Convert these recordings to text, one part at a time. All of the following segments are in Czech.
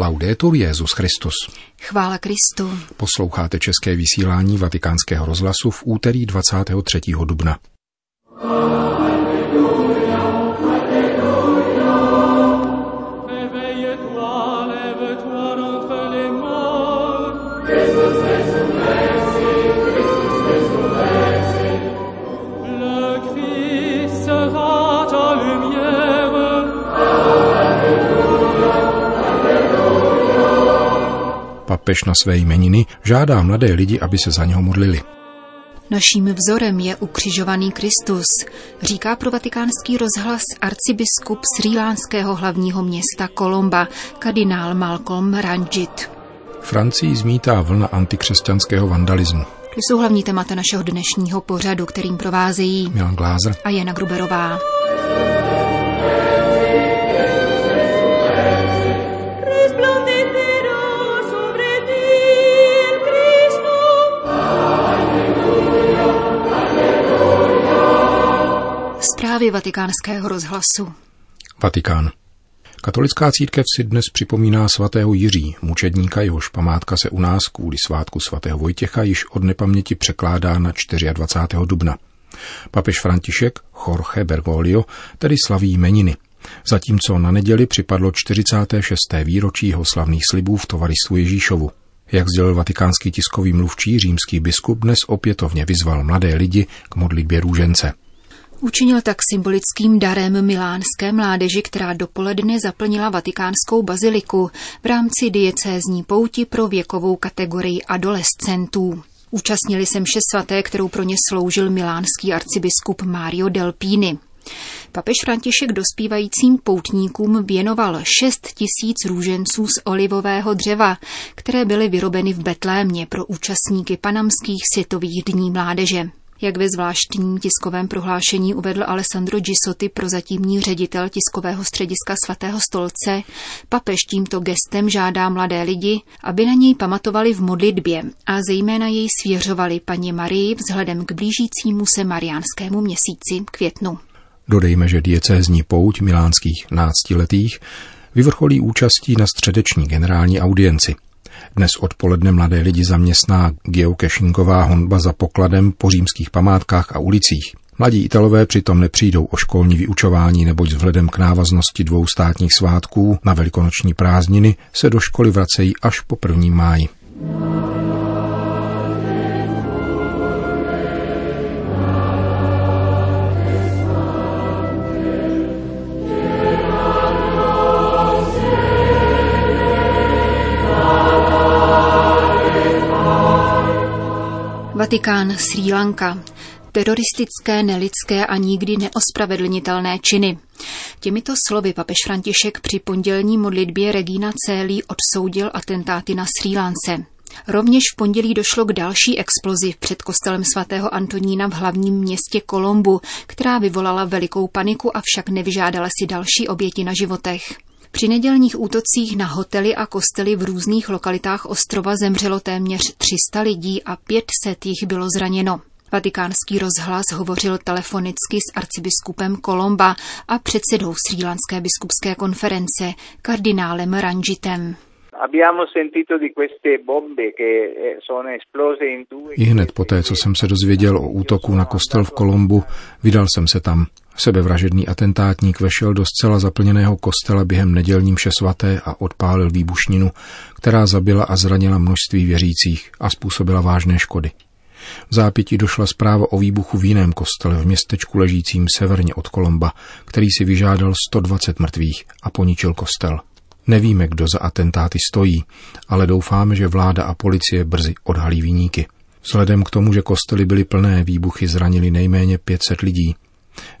Laudetur Jezus Christus. Chvála Kristu. Posloucháte české vysílání Vatikánského rozhlasu v úterý 23. dubna. Papež na své jmeniny žádá mladé lidi, aby se za něho modlili. Naším vzorem je ukřižovaný Kristus, říká pro vatikánský rozhlas arcibiskup srílánského hlavního města Kolomba, kardinál Malcolm Ranjit. Francii zmítá vlna antikřesťanského vandalismu. To jsou hlavní témata našeho dnešního pořadu, kterým provázejí Milan Glázer a Jana Gruberová. Zprávy vatikánského rozhlasu. Vatikán. Katolická církev si dnes připomíná svatého Jiří, mučedníka, jehož památka se u nás kvůli svátku svatého Vojtěcha již od nepaměti překládá na 24. dubna. Papež František, Jorge Bergoglio, tedy slaví jmeniny. Zatímco na neděli připadlo 46. výročí jeho slavných slibů v tovaristvu Ježíšovu. Jak sdělil vatikánský tiskový mluvčí, římský biskup dnes opětovně vyzval mladé lidi k modlitbě růžence. Učinil tak symbolickým darem milánské mládeži, která dopoledne zaplnila vatikánskou baziliku v rámci diecézní pouti pro věkovou kategorii adolescentů. Účastnili se mše svaté, kterou pro ně sloužil milánský arcibiskup Mario Delpini. Papež František dospívajícím poutníkům věnoval 6 tisíc růženců z olivového dřeva, které byly vyrobeny v Betlémě pro účastníky panamských světových dní mládeže. Jak ve zvláštním tiskovém prohlášení uvedl Alessandro Gisotti, prozatímní ředitel tiskového střediska svatého stolce, papež tímto gestem žádá mladé lidi, aby na něj pamatovali v modlitbě a zejména jej svěřovali paní Marii vzhledem k blížícímu se mariánskému měsíci květnu. Dodejme, že diecézní pouť milánských náctiletých vyvrcholí účastí na středeční generální audienci – dnes odpoledne mladé lidi zaměstná geocachingová honba za pokladem po římských památkách a ulicích. Mladí Italové přitom nepřijdou o školní vyučování, neboť vzhledem k návaznosti dvou státních svátků na velikonoční prázdniny se do školy vracejí až po 1. máji. Vatikán, Sri Lanka. Teroristické, nelidské a nikdy neospravedlnitelné činy. Těmito slovy papež František při pondělní modlitbě Regina Célí odsoudil atentáty na Sri Lance. Rovněž v pondělí došlo k další explozi před kostelem svatého Antonína v hlavním městě Kolombu, která vyvolala velikou paniku, avšak nevyžádala si další oběti na životech. Při nedělních útocích na hotely a kostely v různých lokalitách ostrova zemřelo téměř 300 lidí a 500 jich bylo zraněno. Vatikánský rozhlas hovořil telefonicky s arcibiskupem Kolomba a předsedou Srílanské biskupské konference, kardinálem Ranjitem. I hned poté, co jsem se dozvěděl o útoku na kostel v Kolombu, vydal jsem se tam. Sebevražedný atentátník vešel do zcela zaplněného kostela během nedělním mše svaté a odpálil výbušninu, která zabila a zranila množství věřících a způsobila vážné škody. V zápěti došla zpráva o výbuchu v jiném kostele v městečku ležícím severně od Kolomba, který si vyžádal 120 mrtvých a poničil kostel. Nevíme, kdo za atentáty stojí, ale doufáme, že vláda a policie brzy odhalí výníky. Vzhledem k tomu, že kostely byly plné, výbuchy zranili nejméně 500 lidí.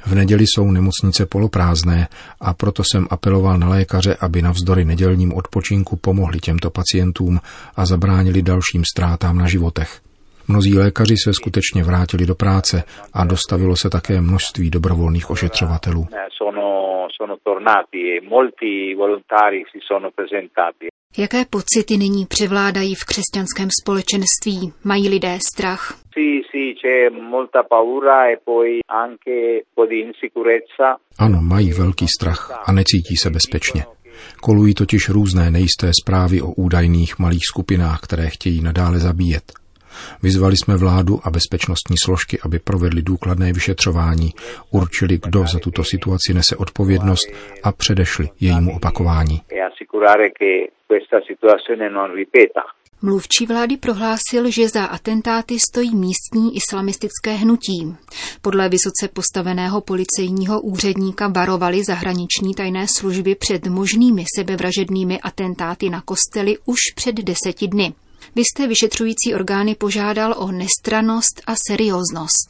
V neděli jsou nemocnice poloprázdné a proto jsem apeloval na lékaře, aby navzdory nedělním odpočinku pomohli těmto pacientům a zabránili dalším ztrátám na životech. Mnozí lékaři se skutečně vrátili do práce a dostavilo se také množství dobrovolných ošetřovatelů. Jaké pocity nyní převládají v křesťanském společenství? Mají lidé strach? E ano, mají velký strach a necítí se bezpečně. Kolují totiž různé nejisté zprávy o údajných malých skupinách, které chtějí nadále zabíjet. Vyzvali jsme vládu a bezpečnostní složky, aby provedli důkladné vyšetřování, určili, kdo za tuto situaci nese odpovědnost a předešli jejímu opakování. Mluvčí vlády prohlásil, že za atentáty stojí místní islamistické hnutí. Podle vysoce postaveného policejního úředníka varovali zahraniční tajné služby před možnými sebevražednými atentáty na kostely už před deseti dny. Vy jste vyšetřující orgány požádal o nestranost a serióznost.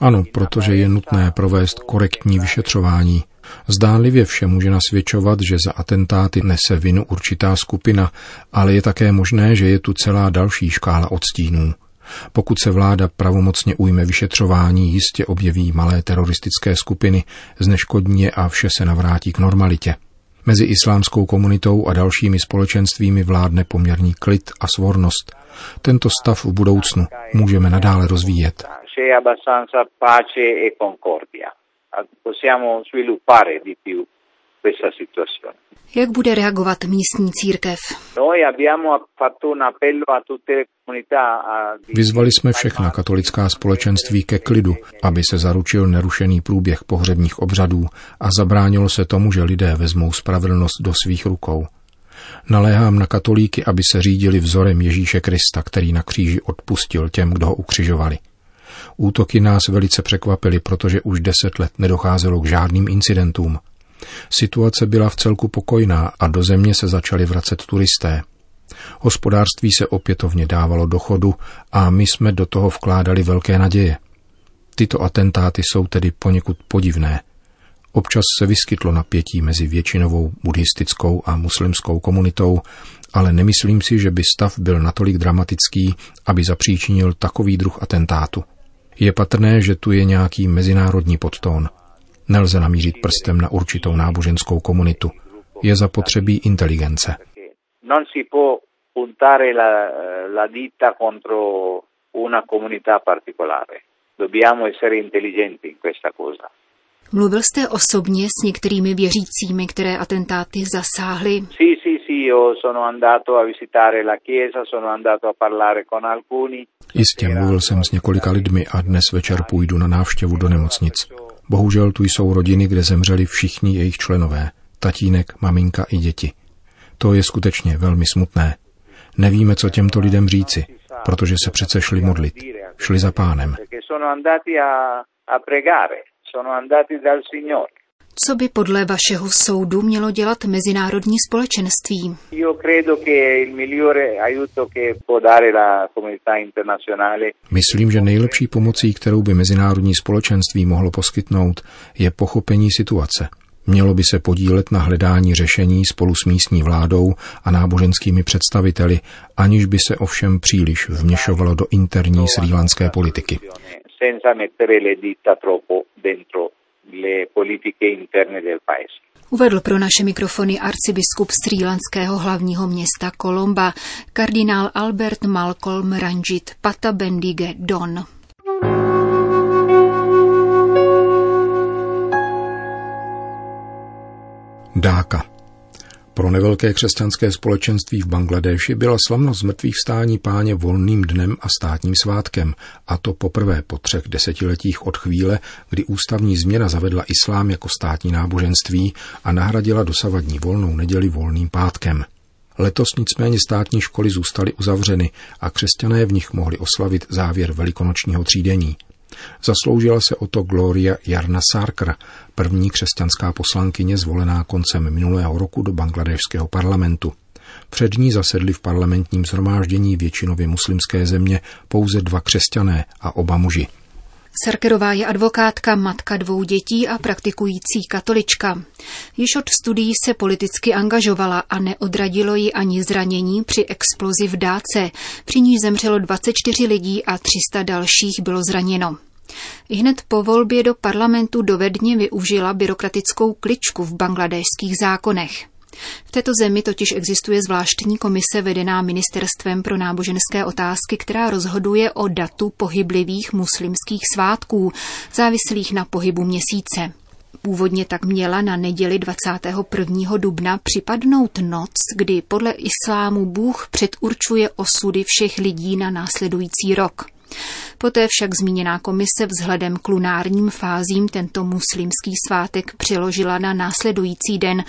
Ano, protože je nutné provést korektní vyšetřování. Zdánlivě vše může nasvědčovat, že za atentáty nese vinu určitá skupina, ale je také možné, že je tu celá další škála odstínů. Pokud se vláda pravomocně ujme vyšetřování, jistě objeví malé teroristické skupiny, zneškodní je a vše se navrátí k normalitě. Mezi islámskou komunitou a dalšími společenstvími vládne poměrný klid a svornost. Tento stav v budoucnu můžeme nadále rozvíjet. Questa situazione. Jak bude reagovat místní církev? Vyzvali jsme všechna katolická společenství ke klidu, aby se zaručil nerušený průběh pohřebních obřadů a zabránilo se tomu, že lidé vezmou spravedlnost do svých rukou. Naléhám na katolíky, aby se řídili vzorem Ježíše Krista, který na kříži odpustil těm, kdo ho ukřižovali. Útoky nás velice překvapily, protože už deset let nedocházelo k žádným incidentům. Situace byla v celku pokojná a do země se začali vracet turisté. Hospodářství se opětovně dávalo do chodu a my jsme do toho vkládali velké naděje. Tyto atentáty jsou tedy poněkud podivné. Občas se vyskytlo napětí mezi většinovou buddhistickou a muslimskou komunitou, ale nemyslím si, že by stav byl natolik dramatický, aby zapříčinil takový druh atentátu. Je patrné, že tu je nějaký mezinárodní podtón – Nelze namířit prstem na určitou náboženskou komunitu. Je zapotřebí inteligence. Non si può puntare la, la dita contro una comunità particolare. Dobbiamo essere intelligenti in questa cosa. Mluvil jste osobně s některými věřícími, které atentáty zasáhly? Sí, sí, sí, io sono andato a visitare la chiesa, sono andato a parlare con alcuni. Jistě, mluvil jsem s několika lidmi a dnes večer půjdu na návštěvu do nemocnic. Bohužel tu jsou rodiny, kde zemřeli všichni jejich členové, tatínek, maminka i děti. To je skutečně velmi smutné. Nevíme, co těmto lidem říci, protože se přece šli modlit. Šli za pánem. Co by podle vašeho soudu mělo dělat mezinárodní společenství? Myslím, že nejlepší pomocí, kterou by mezinárodní společenství mohlo poskytnout, je pochopení situace. Mělo by se podílet na hledání řešení spolu s místní vládou a náboženskými představiteli, aniž by se ovšem příliš vměšovalo do interní srílanské politiky le politiche interne del paese. Uvedl pro naše mikrofony arcibiskup srílanského hlavního města Kolomba, kardinál Albert Malcolm Ranjit Patabendige Don. Dáka. Pro nevelké křesťanské společenství v Bangladeši byla slavnost mrtvých vstání páně volným dnem a státním svátkem, a to poprvé po třech desetiletích od chvíle, kdy ústavní změna zavedla islám jako státní náboženství a nahradila dosavadní volnou neděli volným pátkem. Letos nicméně státní školy zůstaly uzavřeny a křesťané v nich mohli oslavit závěr velikonočního třídení. Zasloužila se o to Gloria Jarna Sarkar, první křesťanská poslankyně zvolená koncem minulého roku do bangladešského parlamentu. Před ní zasedli v parlamentním zhromáždění většinově muslimské země pouze dva křesťané a oba muži. Sarkerová je advokátka, matka dvou dětí a praktikující katolička. Již od studií se politicky angažovala a neodradilo ji ani zranění při explozi v Dáce. Při ní zemřelo 24 lidí a 300 dalších bylo zraněno. Hned po volbě do parlamentu dovedně využila byrokratickou kličku v bangladešských zákonech. V této zemi totiž existuje zvláštní komise vedená Ministerstvem pro náboženské otázky, která rozhoduje o datu pohyblivých muslimských svátků, závislých na pohybu měsíce. Původně tak měla na neděli 21. dubna připadnout noc, kdy podle islámu Bůh předurčuje osudy všech lidí na následující rok. Poté však zmíněná komise vzhledem k lunárním fázím tento muslimský svátek přiložila na následující den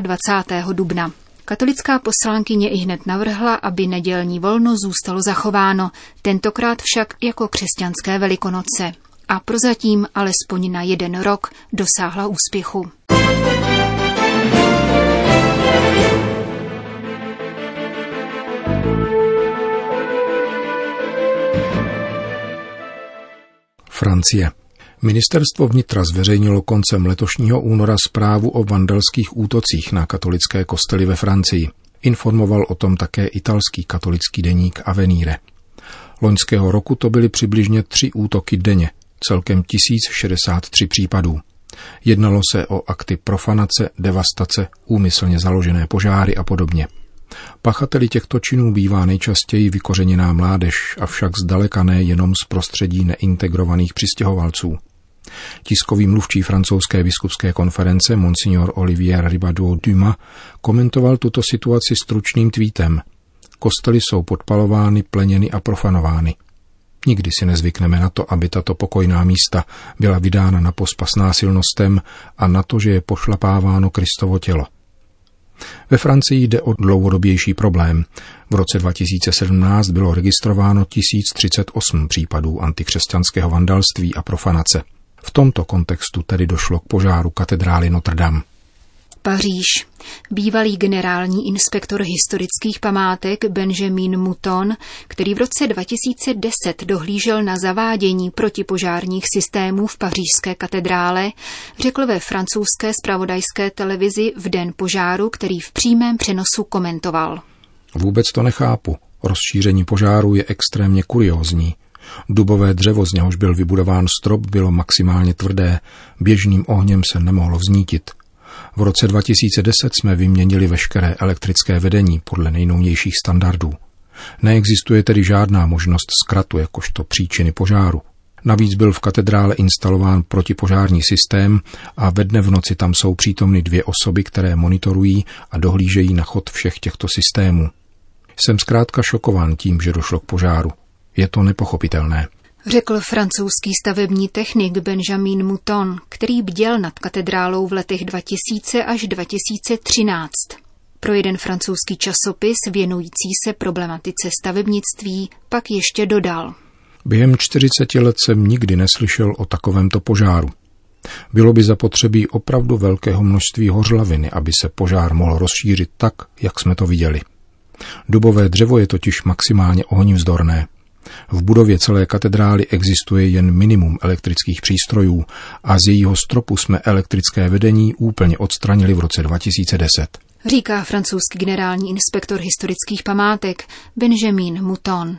22. dubna. Katolická poslankyně i hned navrhla, aby nedělní volno zůstalo zachováno, tentokrát však jako křesťanské velikonoce. A prozatím alespoň na jeden rok dosáhla úspěchu. Francie. Ministerstvo vnitra zveřejnilo koncem letošního února zprávu o vandalských útocích na katolické kostely ve Francii. Informoval o tom také italský katolický deník Avenire. Loňského roku to byly přibližně tři útoky denně, celkem 1063 případů. Jednalo se o akty profanace, devastace, úmyslně založené požáry a podobně. Pachateli těchto činů bývá nejčastěji vykořeněná mládež, avšak zdaleka ne jenom z prostředí neintegrovaných přistěhovalců. Tiskový mluvčí francouzské biskupské konference Monsignor Olivier Ribadou Duma komentoval tuto situaci stručným tweetem. Kostely jsou podpalovány, pleněny a profanovány. Nikdy si nezvykneme na to, aby tato pokojná místa byla vydána na pospas násilnostem a na to, že je pošlapáváno Kristovo tělo. Ve Francii jde o dlouhodobější problém. V roce 2017 bylo registrováno 1038 případů antikřesťanského vandalství a profanace. V tomto kontextu tedy došlo k požáru katedrály Notre Dame. Paříž. Bývalý generální inspektor historických památek Benjamin Mouton, který v roce 2010 dohlížel na zavádění protipožárních systémů v pařížské katedrále, řekl ve francouzské spravodajské televizi v den požáru, který v přímém přenosu komentoval. Vůbec to nechápu. Rozšíření požáru je extrémně kuriózní. Dubové dřevo, z něhož byl vybudován strop, bylo maximálně tvrdé, běžným ohněm se nemohlo vznítit – v roce 2010 jsme vyměnili veškeré elektrické vedení podle nejnovějších standardů. Neexistuje tedy žádná možnost zkratu jakožto příčiny požáru. Navíc byl v katedrále instalován protipožární systém a ve dne v noci tam jsou přítomny dvě osoby, které monitorují a dohlížejí na chod všech těchto systémů. Jsem zkrátka šokován tím, že došlo k požáru. Je to nepochopitelné řekl francouzský stavební technik Benjamin Mouton, který bděl nad katedrálou v letech 2000 až 2013. Pro jeden francouzský časopis věnující se problematice stavebnictví pak ještě dodal. Během 40 let jsem nikdy neslyšel o takovémto požáru. Bylo by zapotřebí opravdu velkého množství hořlaviny, aby se požár mohl rozšířit tak, jak jsme to viděli. Dubové dřevo je totiž maximálně ohňvzdorné. V budově celé katedrály existuje jen minimum elektrických přístrojů a z jejího stropu jsme elektrické vedení úplně odstranili v roce 2010. Říká francouzský generální inspektor historických památek Benjamin Mouton.